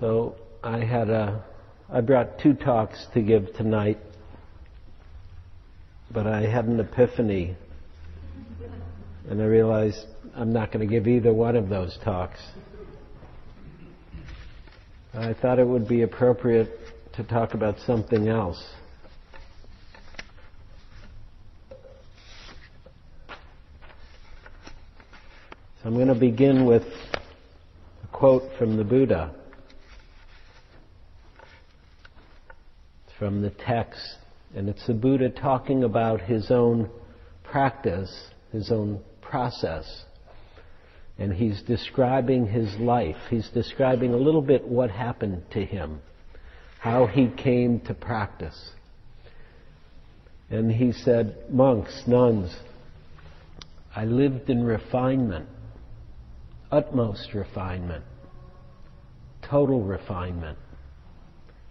So I had a, I brought two talks to give tonight, but I had an epiphany, and I realized I'm not going to give either one of those talks. I thought it would be appropriate to talk about something else. So I'm going to begin with a quote from the Buddha. From the text, and it's the Buddha talking about his own practice, his own process. And he's describing his life. He's describing a little bit what happened to him, how he came to practice. And he said, Monks, nuns, I lived in refinement, utmost refinement, total refinement.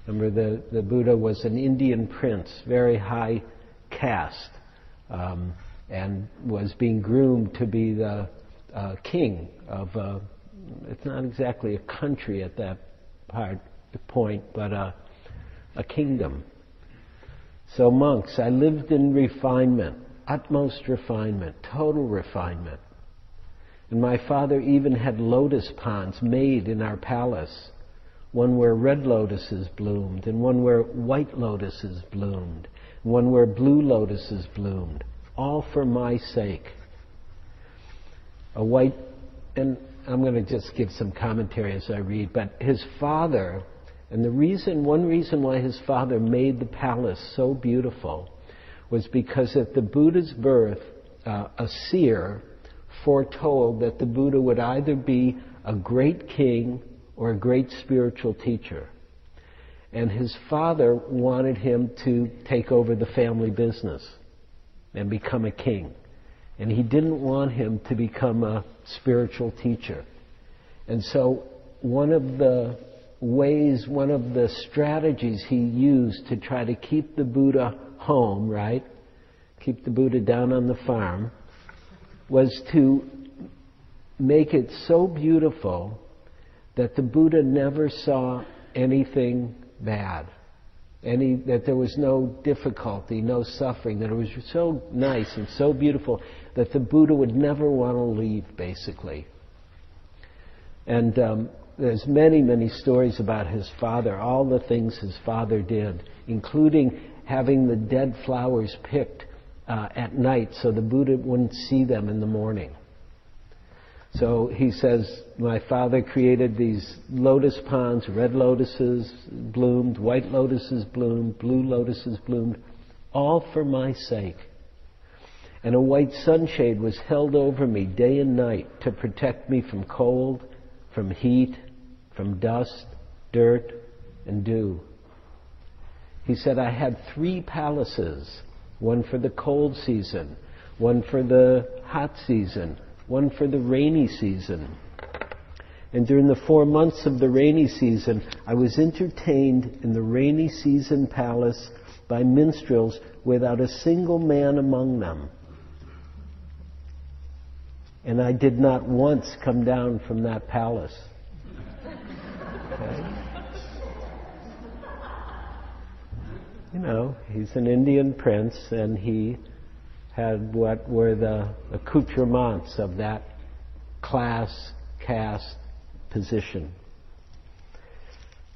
Remember, the, the Buddha was an Indian prince, very high caste, um, and was being groomed to be the uh, king of, uh, it's not exactly a country at that part, point, but a, a kingdom. So, monks, I lived in refinement, utmost refinement, total refinement. And my father even had lotus ponds made in our palace one where red lotuses bloomed, and one where white lotuses bloomed, one where blue lotuses bloomed, all for my sake. A white, and I'm going to just give some commentary as I read, but his father, and the reason, one reason why his father made the palace so beautiful was because at the Buddha's birth, uh, a seer foretold that the Buddha would either be a great king or a great spiritual teacher. And his father wanted him to take over the family business and become a king. And he didn't want him to become a spiritual teacher. And so one of the ways, one of the strategies he used to try to keep the Buddha home, right? Keep the Buddha down on the farm, was to make it so beautiful that the Buddha never saw anything bad, any, that there was no difficulty, no suffering, that it was so nice and so beautiful that the Buddha would never want to leave, basically. And um, there's many, many stories about his father, all the things his father did, including having the dead flowers picked uh, at night so the Buddha wouldn't see them in the morning. So he says, My father created these lotus ponds, red lotuses bloomed, white lotuses bloomed, blue lotuses bloomed, all for my sake. And a white sunshade was held over me day and night to protect me from cold, from heat, from dust, dirt, and dew. He said, I had three palaces one for the cold season, one for the hot season, one for the rainy season. And during the four months of the rainy season, I was entertained in the rainy season palace by minstrels without a single man among them. And I did not once come down from that palace. Okay? You know, he's an Indian prince and he had what were the accoutrements of that class, caste, position.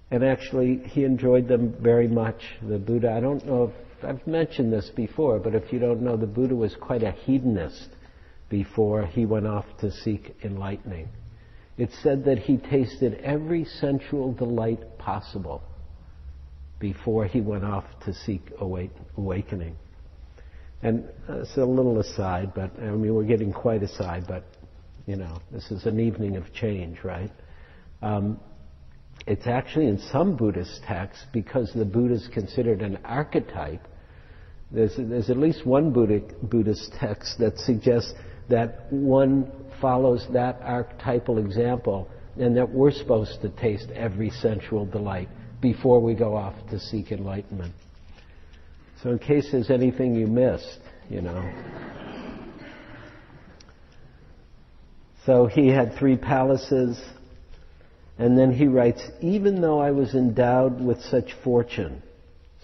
And actually, he enjoyed them very much. The Buddha, I don't know if I've mentioned this before, but if you don't know, the Buddha was quite a hedonist before he went off to seek enlightening. It's said that he tasted every sensual delight possible before he went off to seek awakening. And it's a little aside, but I mean, we're getting quite aside, but you know, this is an evening of change, right? Um, it's actually in some Buddhist texts, because the Buddha is considered an archetype, there's, there's at least one Buddhist text that suggests that one follows that archetypal example and that we're supposed to taste every sensual delight before we go off to seek enlightenment. So, in case there's anything you missed, you know. So he had three palaces, And then he writes, even though I was endowed with such fortune,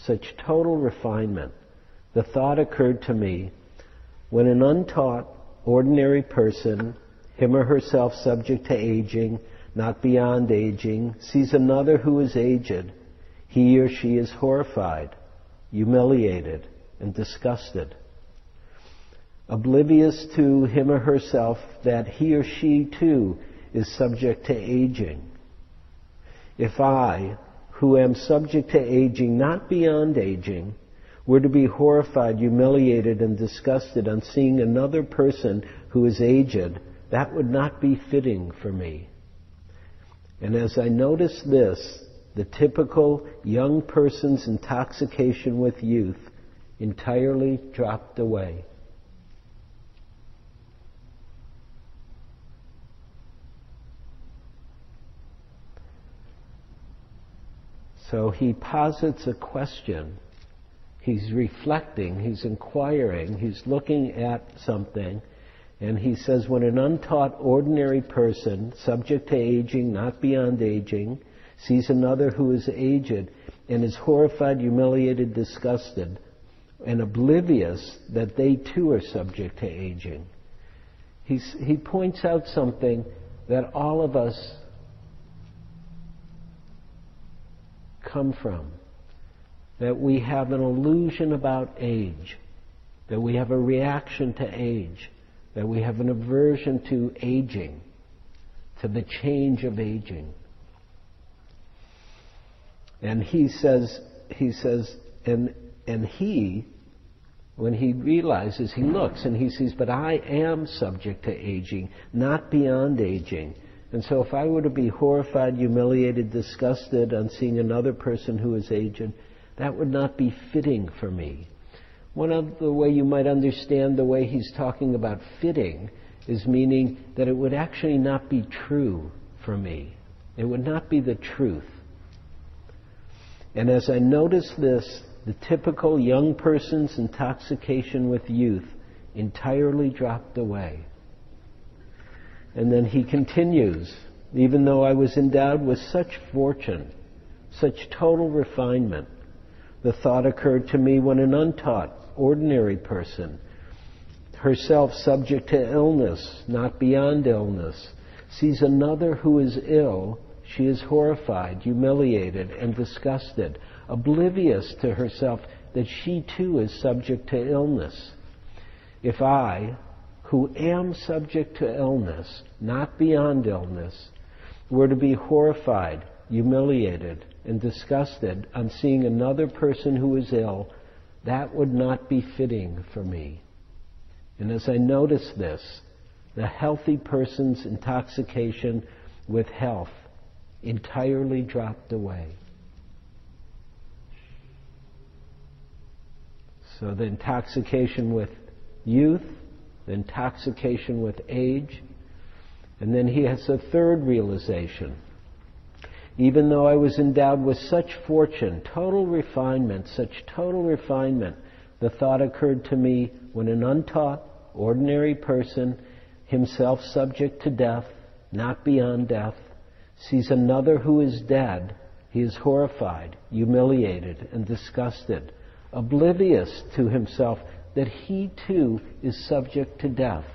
such total refinement, the thought occurred to me when an untaught, ordinary person, him or herself subject to aging, not beyond aging, sees another who is aged, he or she is horrified, humiliated, and disgusted. Oblivious to him or herself that he or she too is subject to aging. If I, who am subject to aging, not beyond aging, were to be horrified, humiliated, and disgusted on seeing another person who is aged, that would not be fitting for me. And as I notice this, the typical young person's intoxication with youth entirely dropped away. So he posits a question. He's reflecting, he's inquiring, he's looking at something, and he says, when an untaught, ordinary person, subject to aging, not beyond aging, sees another who is aged and is horrified, humiliated, disgusted, and oblivious that they too are subject to aging, He's, he points out something that all of us come from. That we have an illusion about age, that we have a reaction to age, that we have an aversion to aging, to the change of aging. And he says, he says, and, and he, when he realizes, he looks and he sees, but I am subject to aging, not beyond aging. And so if I were to be horrified, humiliated, disgusted on seeing another person who is aged, that would not be fitting for me. One of the way you might understand the way he's talking about fitting is meaning that it would actually not be true for me. It would not be the truth. And as I notice this, the typical young person's intoxication with youth entirely dropped away. And then he continues, even though I was endowed with such fortune, such total refinement, the thought occurred to me when an untaught, ordinary person, herself subject to illness, not beyond illness, sees another who is ill, she is horrified, humiliated, and disgusted, oblivious to herself that she too is subject to illness. If I, who am subject to illness, not beyond illness, were to be horrified, humiliated, and disgusted on seeing another person who is ill, that would not be fitting for me. And as I notice this, the healthy person's intoxication with health entirely dropped away. So the intoxication with youth the intoxication with age. And then he has a third realization. Even though I was endowed with such fortune, total refinement, such total refinement, the thought occurred to me when an untaught, ordinary person, himself subject to death, not beyond death, sees another who is dead, he is horrified, humiliated, and disgusted, oblivious to himself that he too is subject to death.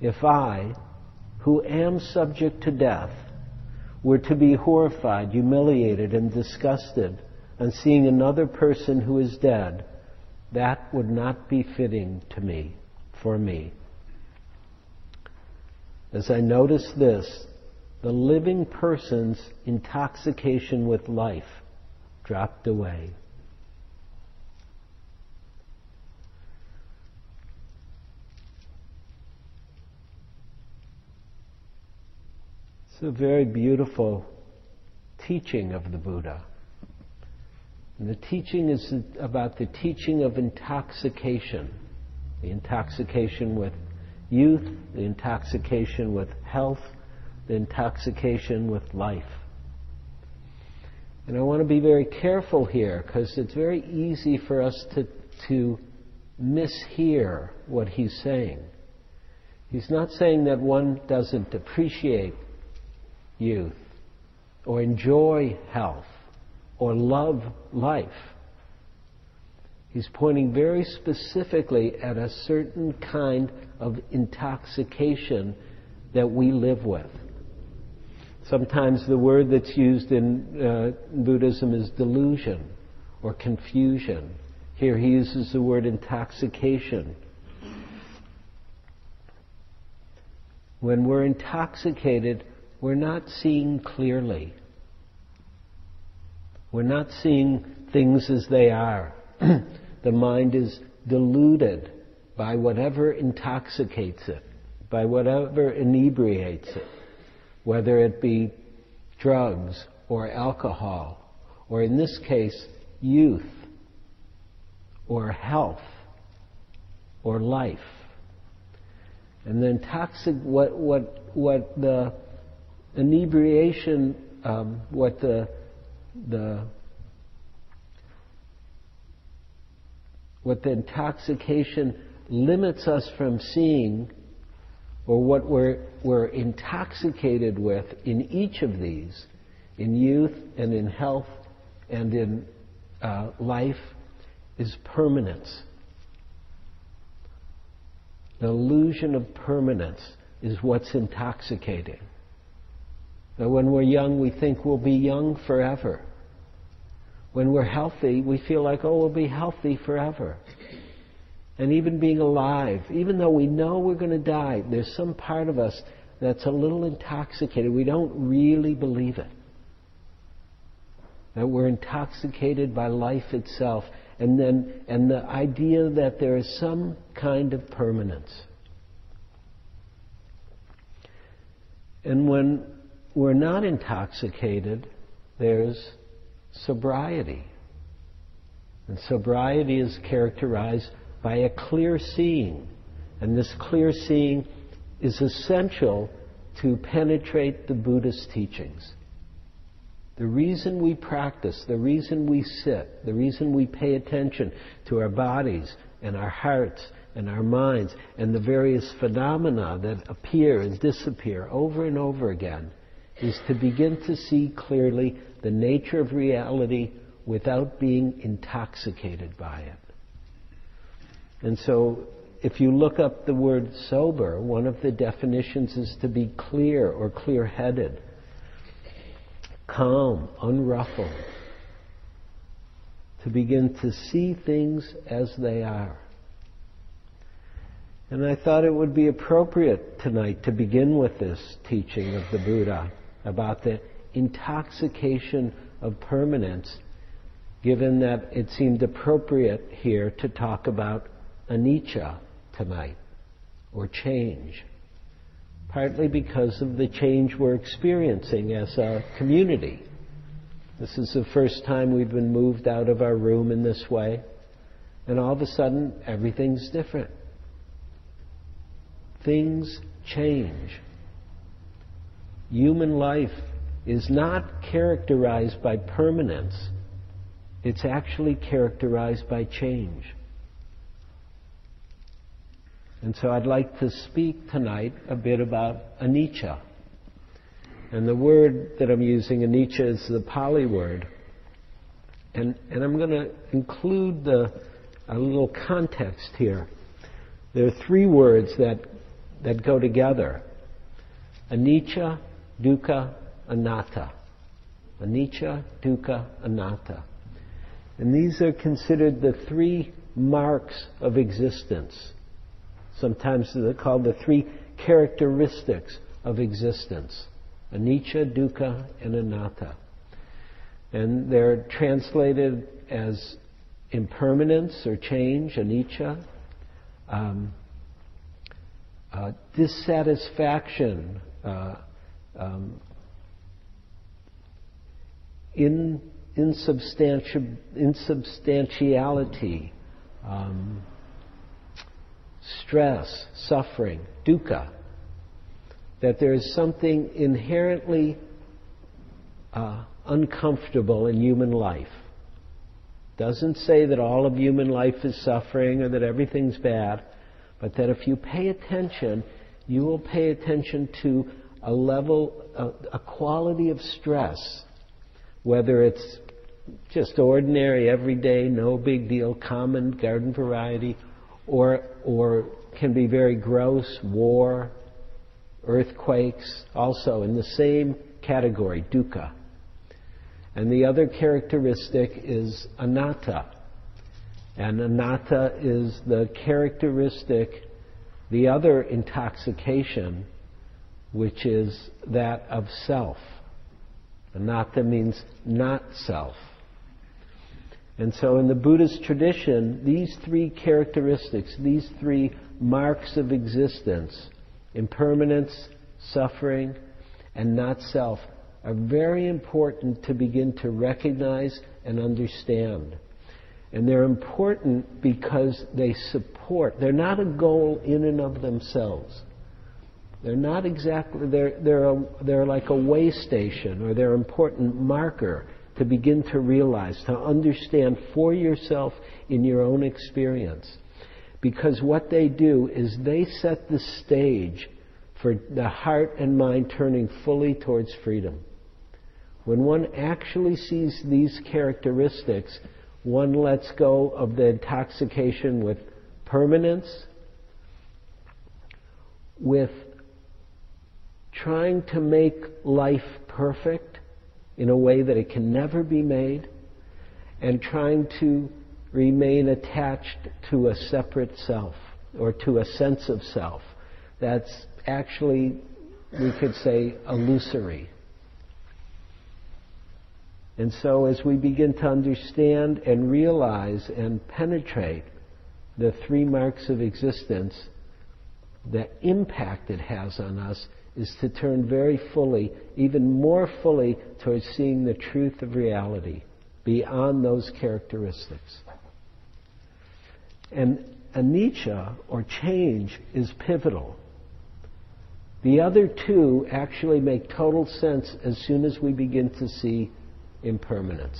If I, who am subject to death, were to be horrified, humiliated, and disgusted on seeing another person who is dead, that would not be fitting to me, for me. As I notice this, the living person's intoxication with life dropped away. It's a very beautiful teaching of the Buddha. And the teaching is about the teaching of intoxication. The intoxication with youth, the intoxication with health, the intoxication with life. And I want to be very careful here because it's very easy for us to, to mishear what he's saying. He's not saying that one doesn't appreciate youth, or enjoy health, or love life. He's pointing very specifically at a certain kind of intoxication that we live with. Sometimes the word that's used in uh, Buddhism is delusion or confusion. Here he uses the word intoxication. When we're intoxicated, we're not seeing clearly. We're not seeing things as they are. the mind is deluded by whatever intoxicates it, by whatever inebriates it, whether it be drugs or alcohol, or in this case, youth, or health, or life. And then toxic, what, what, what the inebriation, um, what the, the, what the intoxication limits us from seeing, or what we're, we're intoxicated with in each of these, in youth and in health and in uh, life, is permanence. The illusion of permanence is what's intoxicating. Now, when we're young, we think we'll be young forever. When we're healthy, we feel like, oh, we'll be healthy forever. And even being alive, even though we know we're going to die, there's some part of us that's a little intoxicated. We don't really believe it. That we're intoxicated by life itself and then and the idea that there is some kind of permanence. And when we're not intoxicated, there's sobriety. And sobriety is characterized by a clear seeing. And this clear seeing is essential to penetrate the Buddhist teachings. The reason we practice, the reason we sit, the reason we pay attention to our bodies and our hearts and our minds and the various phenomena that appear and disappear over and over again is to begin to see clearly the nature of reality without being intoxicated by it. And so, if you look up the word sober, one of the definitions is to be clear or clear headed calm, unruffled, to begin to see things as they are. And I thought it would be appropriate tonight to begin with this teaching of the Buddha about the intoxication of permanence, given that it seemed appropriate here to talk about anicca tonight, or change partly because of the change we're experiencing as a community. This is the first time we've been moved out of our room in this way, and all of a sudden everything's different. Things change. Human life is not characterized by permanence, it's actually characterized by change. And so I'd like to speak tonight a bit about anicca. And the word that I'm using, anicca, is the Pali word. And, and I'm going to include the, a little context here. There are three words that, that go together anicca, dukkha, anatta. Anicca, dukkha, anatta. And these are considered the three marks of existence Sometimes they're called the three characteristics of existence anicca, dukkha, and anatta. And they're translated as impermanence or change, anicca, um, uh, dissatisfaction, uh, um, in, insubstanti- insubstantiality, um, stress, suffering, dukkha, that there is something inherently uh, uncomfortable in human life. Doesn't say that all of human life is suffering or that everything's bad, but that if you pay attention, you will pay attention to a level, a, a quality of stress, whether it's just ordinary, everyday, no big deal, common garden variety, or, or can be very gross, war, earthquakes, also in the same category, dukkha. And the other characteristic is anatta. And anatta is the characteristic, the other intoxication, which is that of self. Anatta means not self. And so in the Buddhist tradition, these three characteristics, these three marks of existence, impermanence, suffering, and not self, are very important to begin to recognize and understand. And they're important because they support, they're not a goal in and of themselves. They're not exactly, they're, they're, a, they're like a way station or they're an important marker to begin to realize, to understand for yourself in your own experience. Because what they do is they set the stage for the heart and mind turning fully towards freedom. When one actually sees these characteristics, one lets go of the intoxication with permanence, with trying to make life perfect, in a way that it can never be made and trying to remain attached to a separate self or to a sense of self that's actually, we could say, illusory. And so, as we begin to understand and realize and penetrate the three marks of existence, the impact it has on us is to turn very fully, even more fully, towards seeing the truth of reality beyond those characteristics. And anicca, or change, is pivotal. The other two actually make total sense as soon as we begin to see impermanence.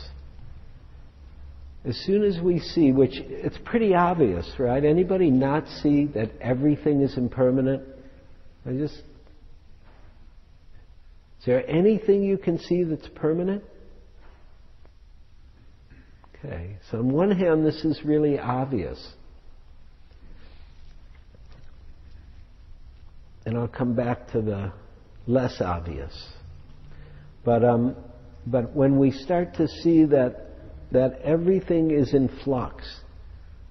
As soon as we see, which it's pretty obvious, right? Anybody not see that everything is impermanent? I just is there anything you can see that's permanent? Okay, so on one hand, this is really obvious. And I'll come back to the less obvious. But, um, but when we start to see that, that everything is in flux,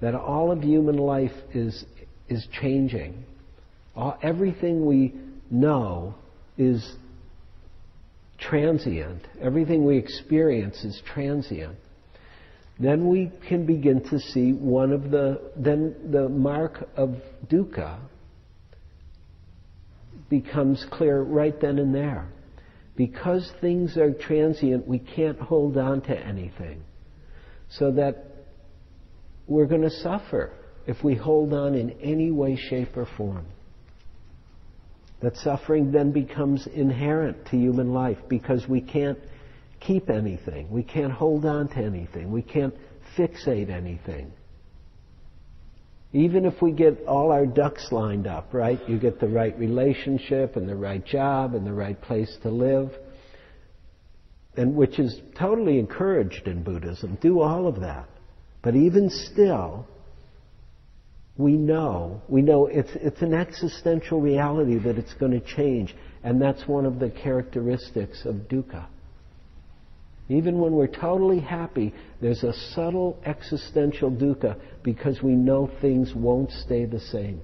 that all of human life is, is changing, all, everything we know is transient. Everything we experience is transient. Then we can begin to see one of the, then the mark of dukkha becomes clear right then and there. Because things are transient, we can't hold on to anything. So that we're going to suffer if we hold on in any way, shape, or form. That suffering then becomes inherent to human life because we can't keep anything. We can't hold on to anything. We can't fixate anything. Even if we get all our ducks lined up, right? You get the right relationship and the right job and the right place to live, and which is totally encouraged in Buddhism. Do all of that. But even still, we know, we know it's, it's an existential reality that it's going to change. And that's one of the characteristics of dukkha. Even when we're totally happy, there's a subtle existential dukkha because we know things won't stay the same.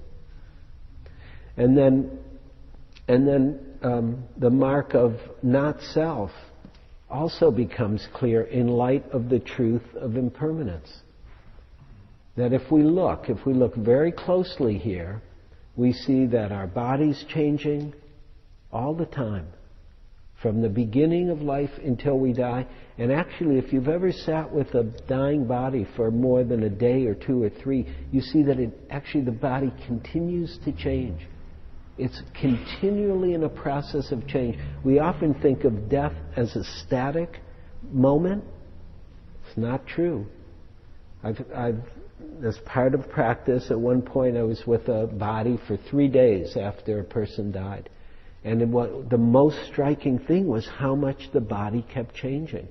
And then, and then um, the mark of not self also becomes clear in light of the truth of impermanence that if we look, if we look very closely here, we see that our body's changing all the time. From the beginning of life until we die. And actually, if you've ever sat with a dying body for more than a day or two or three, you see that it, actually the body continues to change. It's continually in a process of change. We often think of death as a static moment. It's not true. I've, I've as part of practice, at one point I was with a body for three days after a person died. And what the most striking thing was how much the body kept changing.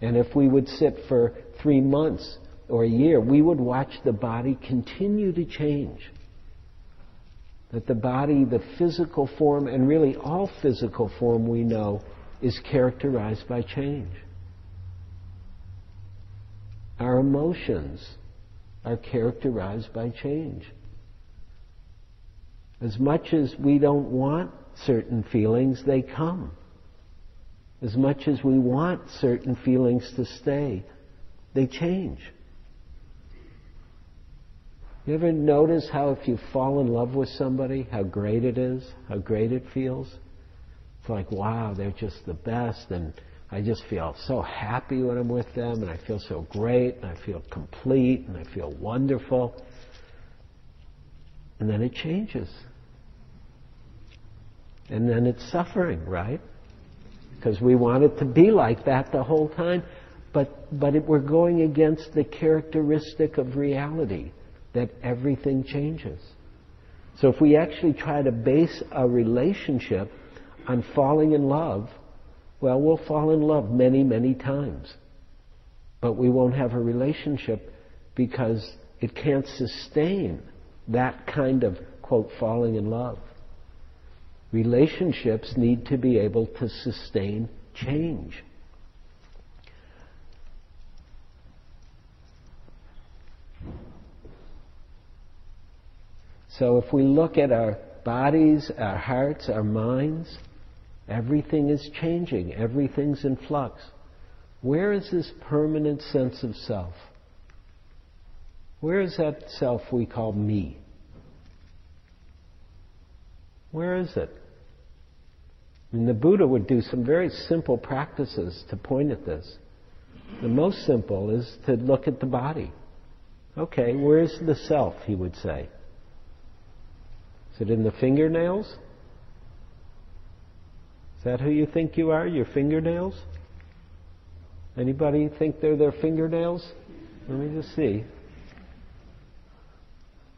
And if we would sit for three months or a year, we would watch the body continue to change. That the body, the physical form, and really all physical form we know, is characterized by change. Our emotions are characterized by change. As much as we don't want certain feelings, they come. As much as we want certain feelings to stay, they change. You ever notice how if you fall in love with somebody, how great it is, how great it feels? It's like, wow, they're just the best, and I just feel so happy when I'm with them, and I feel so great, and I feel complete, and I feel wonderful. And then it changes. And then it's suffering, right? Because we want it to be like that the whole time. But, but it, we're going against the characteristic of reality that everything changes. So if we actually try to base a relationship on falling in love, well, we'll fall in love many, many times. But we won't have a relationship because it can't sustain that kind of, quote, falling in love. Relationships need to be able to sustain change. So if we look at our bodies, our hearts, our minds, everything is changing, everything's in flux. Where is this permanent sense of self? Where is that self we call me? Where is it? Mean, the Buddha would do some very simple practices to point at this. The most simple is to look at the body. Okay, where's the self, he would say? Is it in the fingernails? That who you think you are, your fingernails? Anybody think they're their fingernails? Let me just see.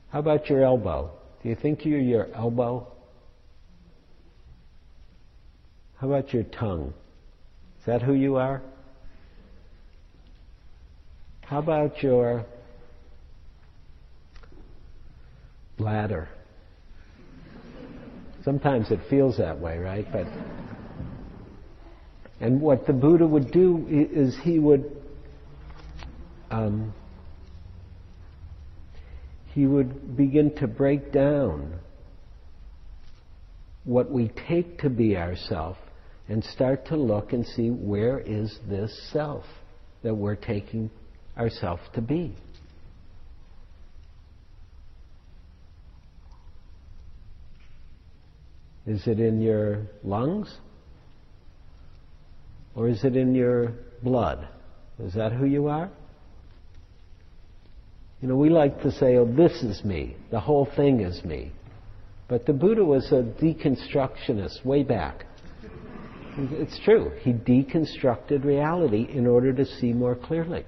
How about your elbow? Do you think you're your elbow? How about your tongue? Is that who you are? How about your bladder? Sometimes it feels that way, right? But and what the Buddha would do is he would um, he would begin to break down what we take to be ourself and start to look and see where is this self that we're taking ourself to be. Is it in your lungs? Or is it in your blood? Is that who you are? You know, we like to say, oh, this is me. The whole thing is me. But the Buddha was a deconstructionist way back. It's true. He deconstructed reality in order to see more clearly.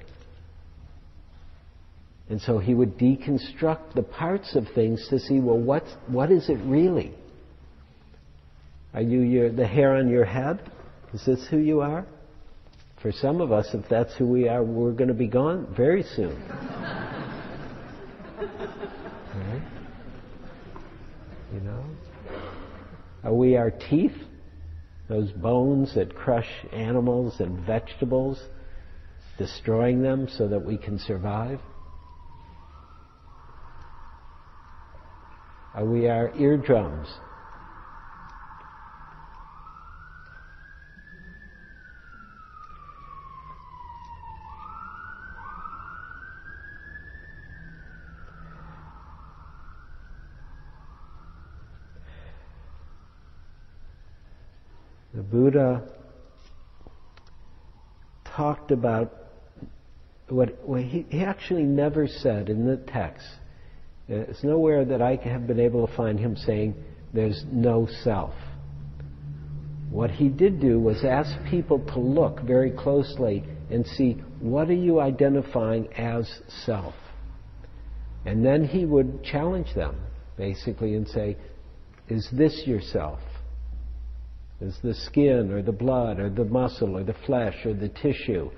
And so he would deconstruct the parts of things to see, well, what's, what is it really? Are you your, the hair on your head? Is this who you are? For some of us, if that's who we are, we're going to be gone very soon. right? You know? Are we our teeth? those bones that crush animals and vegetables, destroying them so that we can survive? Are we our eardrums? Buddha talked about what, what he, he, actually never said in the text. Uh, it's nowhere that I have been able to find him saying there's no self. What he did do was ask people to look very closely and see what are you identifying as self. And then he would challenge them, basically, and say, Is this yourself? Is the skin or the blood or the muscle or the flesh or the tissue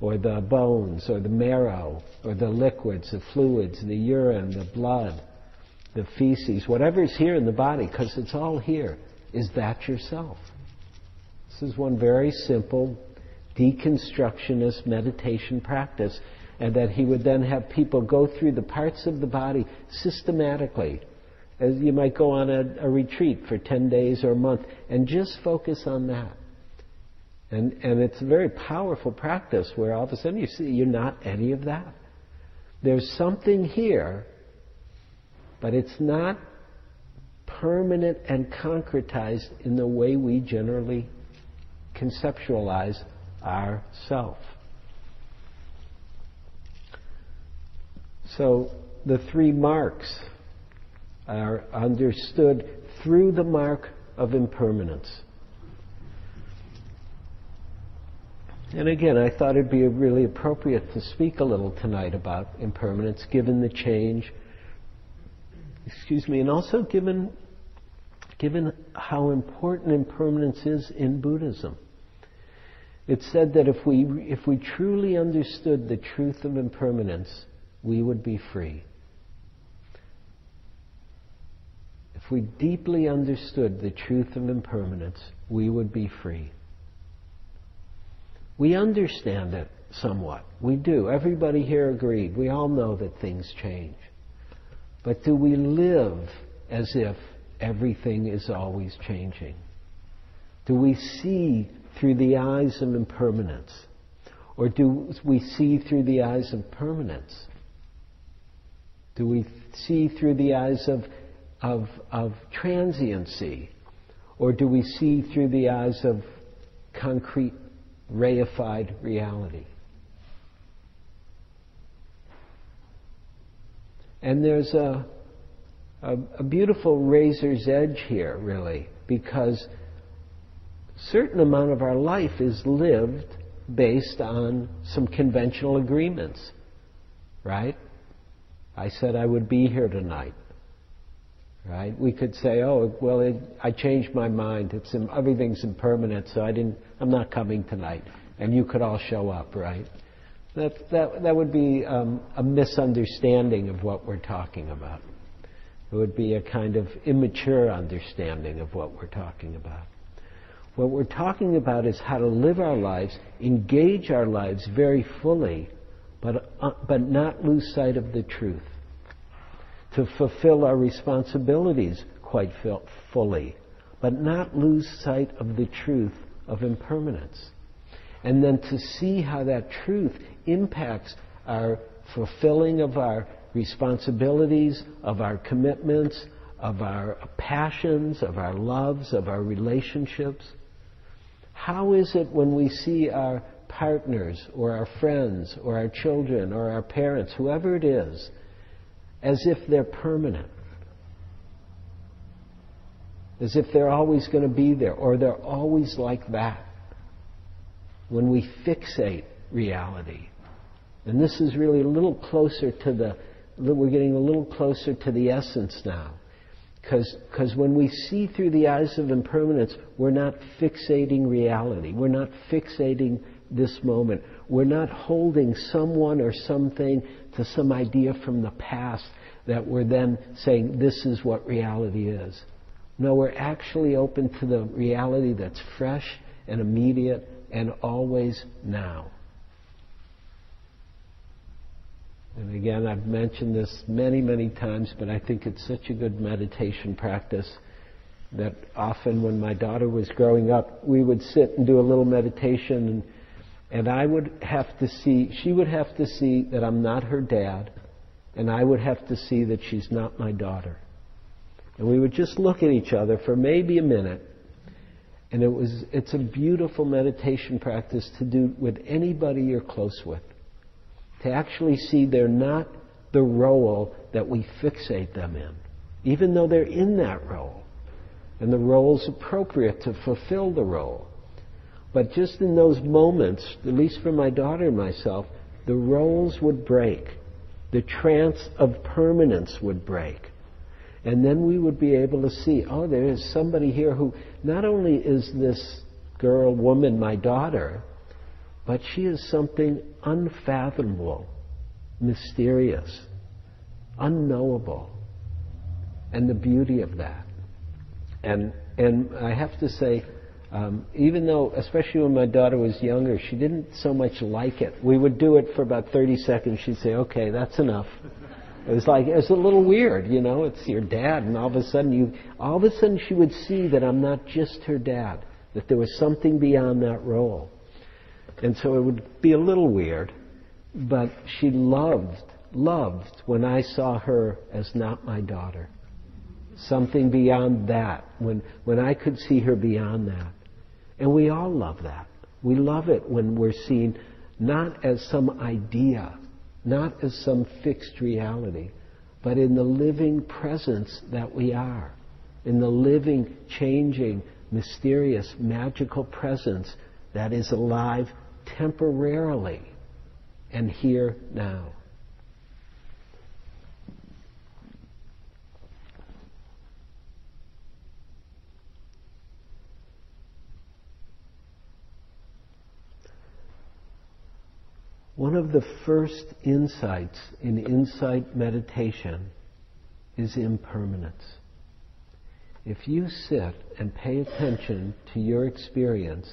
or the bones or the marrow or the liquids, the fluids, the urine, the blood, the feces, whatever's here in the body, because it's all here, is that yourself? This is one very simple deconstructionist meditation practice, and that he would then have people go through the parts of the body systematically. As you might go on a, a retreat for 10 days or a month and just focus on that. And, and it's a very powerful practice where all of a sudden you see you're not any of that. There's something here, but it's not permanent and concretized in the way we generally conceptualize our self. So the three marks are understood through the mark of impermanence. And again, I thought it'd be really appropriate to speak a little tonight about impermanence, given the change, excuse me, and also given, given how important impermanence is in Buddhism. It's said that if we, if we truly understood the truth of impermanence, we would be free. If we deeply understood the truth of impermanence, we would be free. We understand it somewhat. We do. Everybody here agreed. We all know that things change. But do we live as if everything is always changing? Do we see through the eyes of impermanence? Or do we see through the eyes of permanence? Do we see through the eyes of, of, of transiency? Or do we see through the eyes of concrete, reified reality? And there's a, a, a beautiful razor's edge here, really, because certain amount of our life is lived based on some conventional agreements, right? I said I would be here tonight, right? We could say, oh, well, it, I changed my mind. It's everything's impermanent, so I didn't. I'm not coming tonight, and you could all show up, right? That that that would be um, a misunderstanding of what we're talking about. It would be a kind of immature understanding of what we're talking about. What we're talking about is how to live our lives, engage our lives very fully, but, uh, but not lose sight of the truth. To fulfill our responsibilities quite fully, but not lose sight of the truth of impermanence. And then to see how that truth impacts our fulfilling of our responsibilities, of our commitments, of our passions, of our loves, of our relationships. How is it when we see our partners or our friends or our children or our parents, whoever it is, as if they're permanent? As if they're always going to be there or they're always like that. When we fixate reality. And this is really a little closer to the, we're getting a little closer to the essence now. Because when we see through the eyes of impermanence, we're not fixating reality. We're not fixating this moment. We're not holding someone or something to some idea from the past that we're then saying this is what reality is. No, we're actually open to the reality that's fresh and immediate and always now. And again, I've mentioned this many, many times, but I think it's such a good meditation practice that often when my daughter was growing up, we would sit and do a little meditation, and, and I would have to see, she would have to see that I'm not her dad, and I would have to see that she's not my daughter. And we would just look at each other for maybe a minute, and it was, it's a beautiful meditation practice to do with anybody you're close with to actually see they're not the role that we fixate them in, even though they're in that role. And the role's appropriate to fulfill the role. But just in those moments, at least for my daughter and myself, the roles would break. The trance of permanence would break. And then we would be able to see, oh, there is somebody here who not only is this girl, woman, my daughter, but she is something unfathomable, mysterious, unknowable, and the beauty of that. And and I have to say, um, even though, especially when my daughter was younger, she didn't so much like it. We would do it for about 30 seconds. She'd say, "Okay, that's enough." It was like it was a little weird, you know. It's your dad, and all of a sudden you, all of a sudden she would see that I'm not just her dad. That there was something beyond that role, and so it would be a little weird. But she loved, loved when I saw her as not my daughter. Something beyond that. When when I could see her beyond that, and we all love that. We love it when we're seen not as some idea not as some fixed reality, but in the living presence that we are, in the living, changing, mysterious, magical presence that is alive temporarily and here now. One of the first insights in insight meditation is impermanence. If you sit and pay attention to your experience,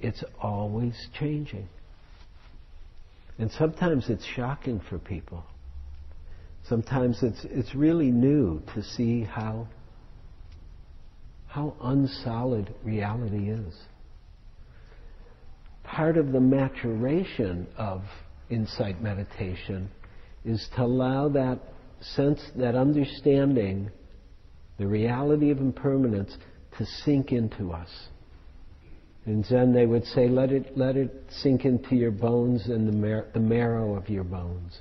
it's always changing. And sometimes it's shocking for people. Sometimes it's, it's really new to see how, how unsolid reality is part of the maturation of insight meditation is to allow that sense, that understanding, the reality of impermanence to sink into us. In Zen, they would say, let it, let it sink into your bones and the, mar- the marrow of your bones.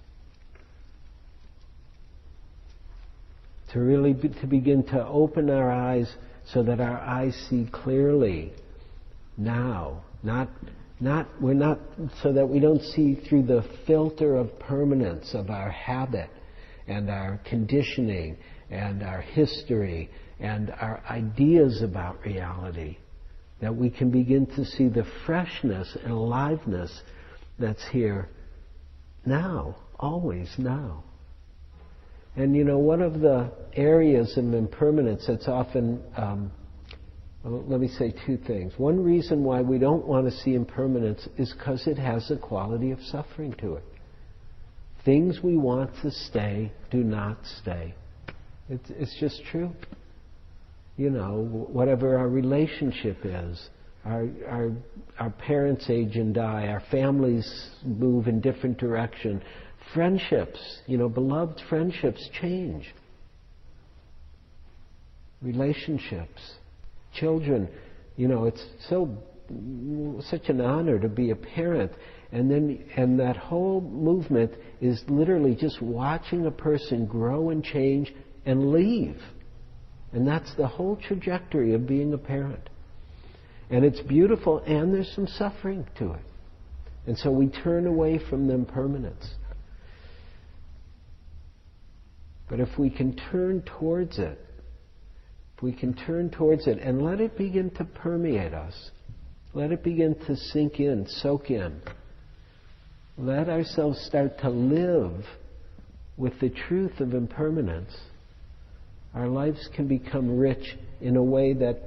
To really be, to begin to open our eyes so that our eyes see clearly now, not not, we're not, so that we don't see through the filter of permanence of our habit and our conditioning and our history and our ideas about reality. That we can begin to see the freshness and aliveness that's here now, always now. And you know, one of the areas of impermanence that's often um, let me say two things. One reason why we don't want to see impermanence is because it has a quality of suffering to it. Things we want to stay do not stay. It's, it's just true. You know, whatever our relationship is, our, our, our parents age and die, our families move in different direction, friendships, you know, beloved friendships change. Relationships children, you know, it's so such an honor to be a parent. And then, and that whole movement is literally just watching a person grow and change and leave. And that's the whole trajectory of being a parent. And it's beautiful, and there's some suffering to it. And so we turn away from the impermanence. But if we can turn towards it, we can turn towards it and let it begin to permeate us, let it begin to sink in, soak in, let ourselves start to live with the truth of impermanence, our lives can become rich in a way that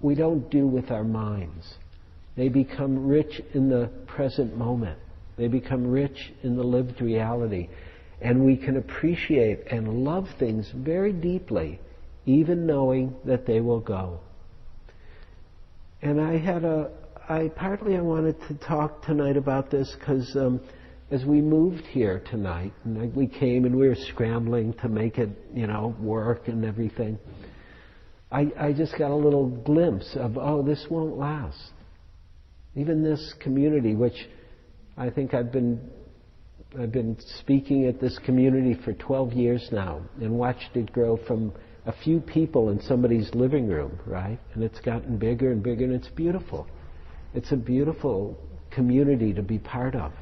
we don't do with our minds. They become rich in the present moment. They become rich in the lived reality. And we can appreciate and love things very deeply even knowing that they will go. And I had a, I partly I wanted to talk tonight about this because um, as we moved here tonight, and we came and we were scrambling to make it, you know, work and everything. I, I just got a little glimpse of, oh, this won't last. Even this community, which I think I've been I've been speaking at this community for 12 years now and watched it grow from a few people in somebody's living room, right? And it's gotten bigger and bigger, and it's beautiful. It's a beautiful community to be part of.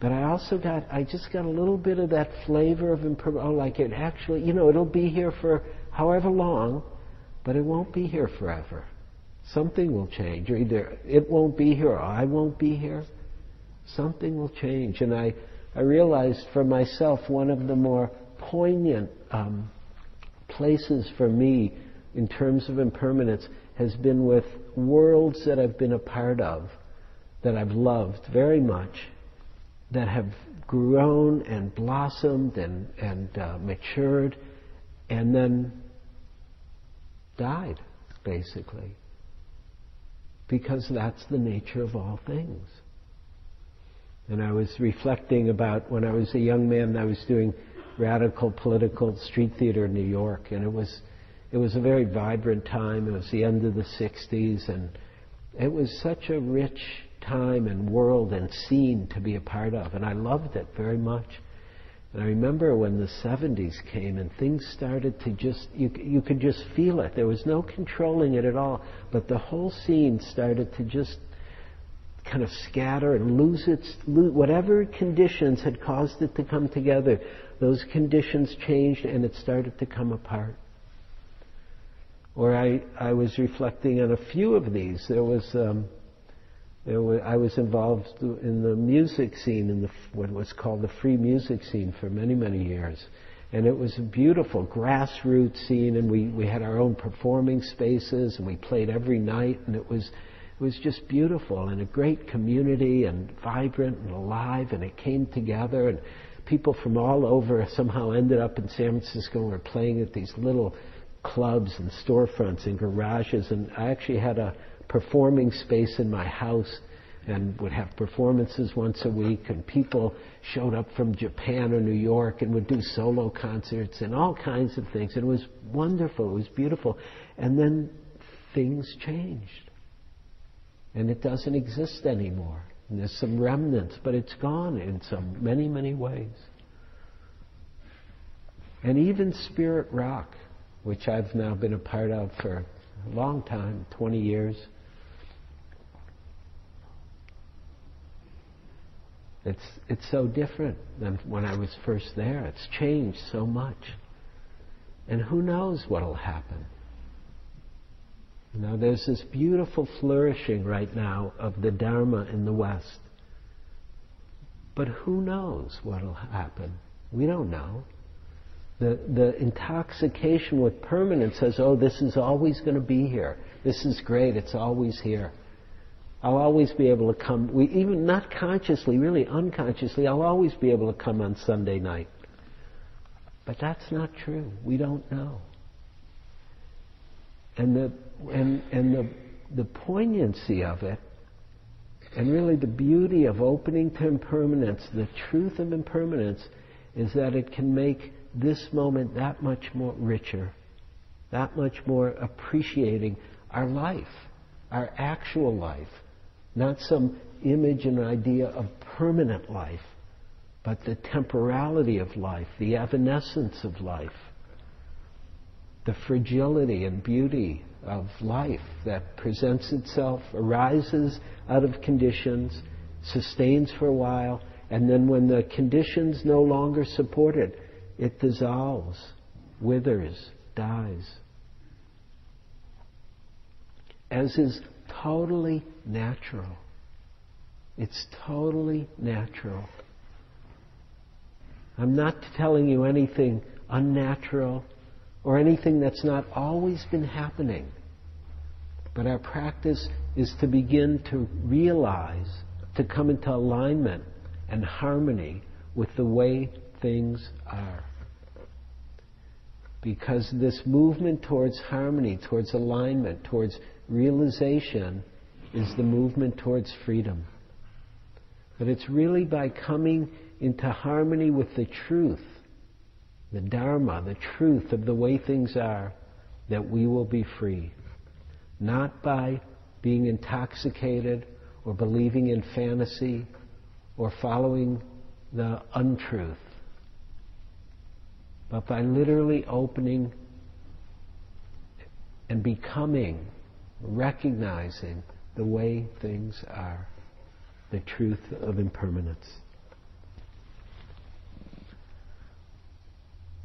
But I also got, I just got a little bit of that flavor of impermanence. Oh, like it actually, you know, it'll be here for however long, but it won't be here forever. Something will change. Or either it won't be here or I won't be here. Something will change. And I, I realized for myself one of the more poignant um, places for me in terms of impermanence has been with worlds that I've been a part of, that I've loved very much, that have grown and blossomed and, and uh, matured, and then died, basically. Because that's the nature of all things. And I was reflecting about when I was a young man, I was doing radical political street theater in New York, and it was it was a very vibrant time. It was the end of the '60s, and it was such a rich time and world and scene to be a part of, and I loved it very much. And I remember when the 70s came and things started to just, you, you could just feel it. There was no controlling it at all, but the whole scene started to just kind of scatter and lose its, whatever conditions had caused it to come together, those conditions changed and it started to come apart. Or I, I was reflecting on a few of these. There was, um, there were, I was involved in the music scene, in the, what was called the free music scene for many, many years. And it was a beautiful grassroots scene, and we, we had our own performing spaces, and we played every night, and it was, it was just beautiful, and a great community, and vibrant and alive, and it came together, and people from all over somehow ended up in San Francisco and were playing at these little clubs and storefronts and garages, and I actually had a performing space in my house and would have performances once a week, and people showed up from Japan or New York and would do solo concerts and all kinds of things. And it was wonderful, it was beautiful. And then things changed. And it doesn't exist anymore. And there's some remnants, but it's gone in some many, many ways. And even Spirit Rock, which I've now been a part of for a long time 20 years. It's, it's so different than when I was first there. It's changed so much. And who knows what will happen? You know, there's this beautiful flourishing right now of the Dharma in the West. But who knows what will happen? We don't know. The, the intoxication with permanence says, oh, this is always going to be here. This is great. It's always here. I'll always be able to come, we, even not consciously, really unconsciously, I'll always be able to come on Sunday night. But that's not true. We don't know. And the, and, and the, the poignancy of it, and really the beauty of opening to impermanence, the truth of impermanence, is that it can make this moment that much more richer, that much more appreciating our life, our actual life, not some image and idea of permanent life, but the temporality of life, the evanescence of life, the fragility and beauty of life that presents itself, arises out of conditions, sustains for a while, and then when the conditions no longer support it, it dissolves, withers, dies. As is totally natural. It's totally natural. I'm not telling you anything unnatural or anything that's not always been happening. But our practice is to begin to realize, to come into alignment and harmony with the way things are. Because this movement towards harmony, towards alignment, towards realization is the movement towards freedom. But it's really by coming into harmony with the truth, the Dharma, the truth of the way things are, that we will be free not by being intoxicated or believing in fantasy or following the untruth, but by literally opening and becoming, recognizing the way things are, the truth of impermanence.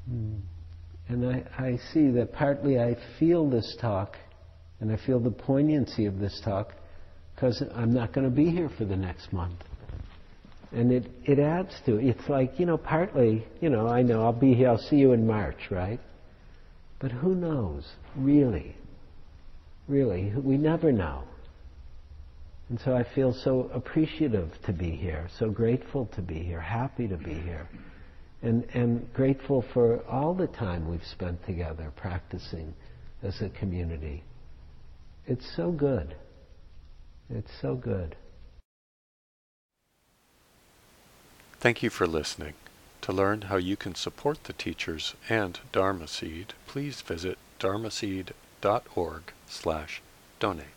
Hmm. And I, I see that partly I feel this talk and I feel the poignancy of this talk, because I'm not going to be here for the next month. And it, it adds to it. It's like, you know, partly, you know, I know I'll be here, I'll see you in March, right? But who knows, really? Really, we never know. And so I feel so appreciative to be here, so grateful to be here, happy to be here, and, and grateful for all the time we've spent together practicing as a community. It's so good. It's so good. Thank you for listening. To learn how you can support the teachers and Dharma Seed, please visit dharmaseed.org slash donate.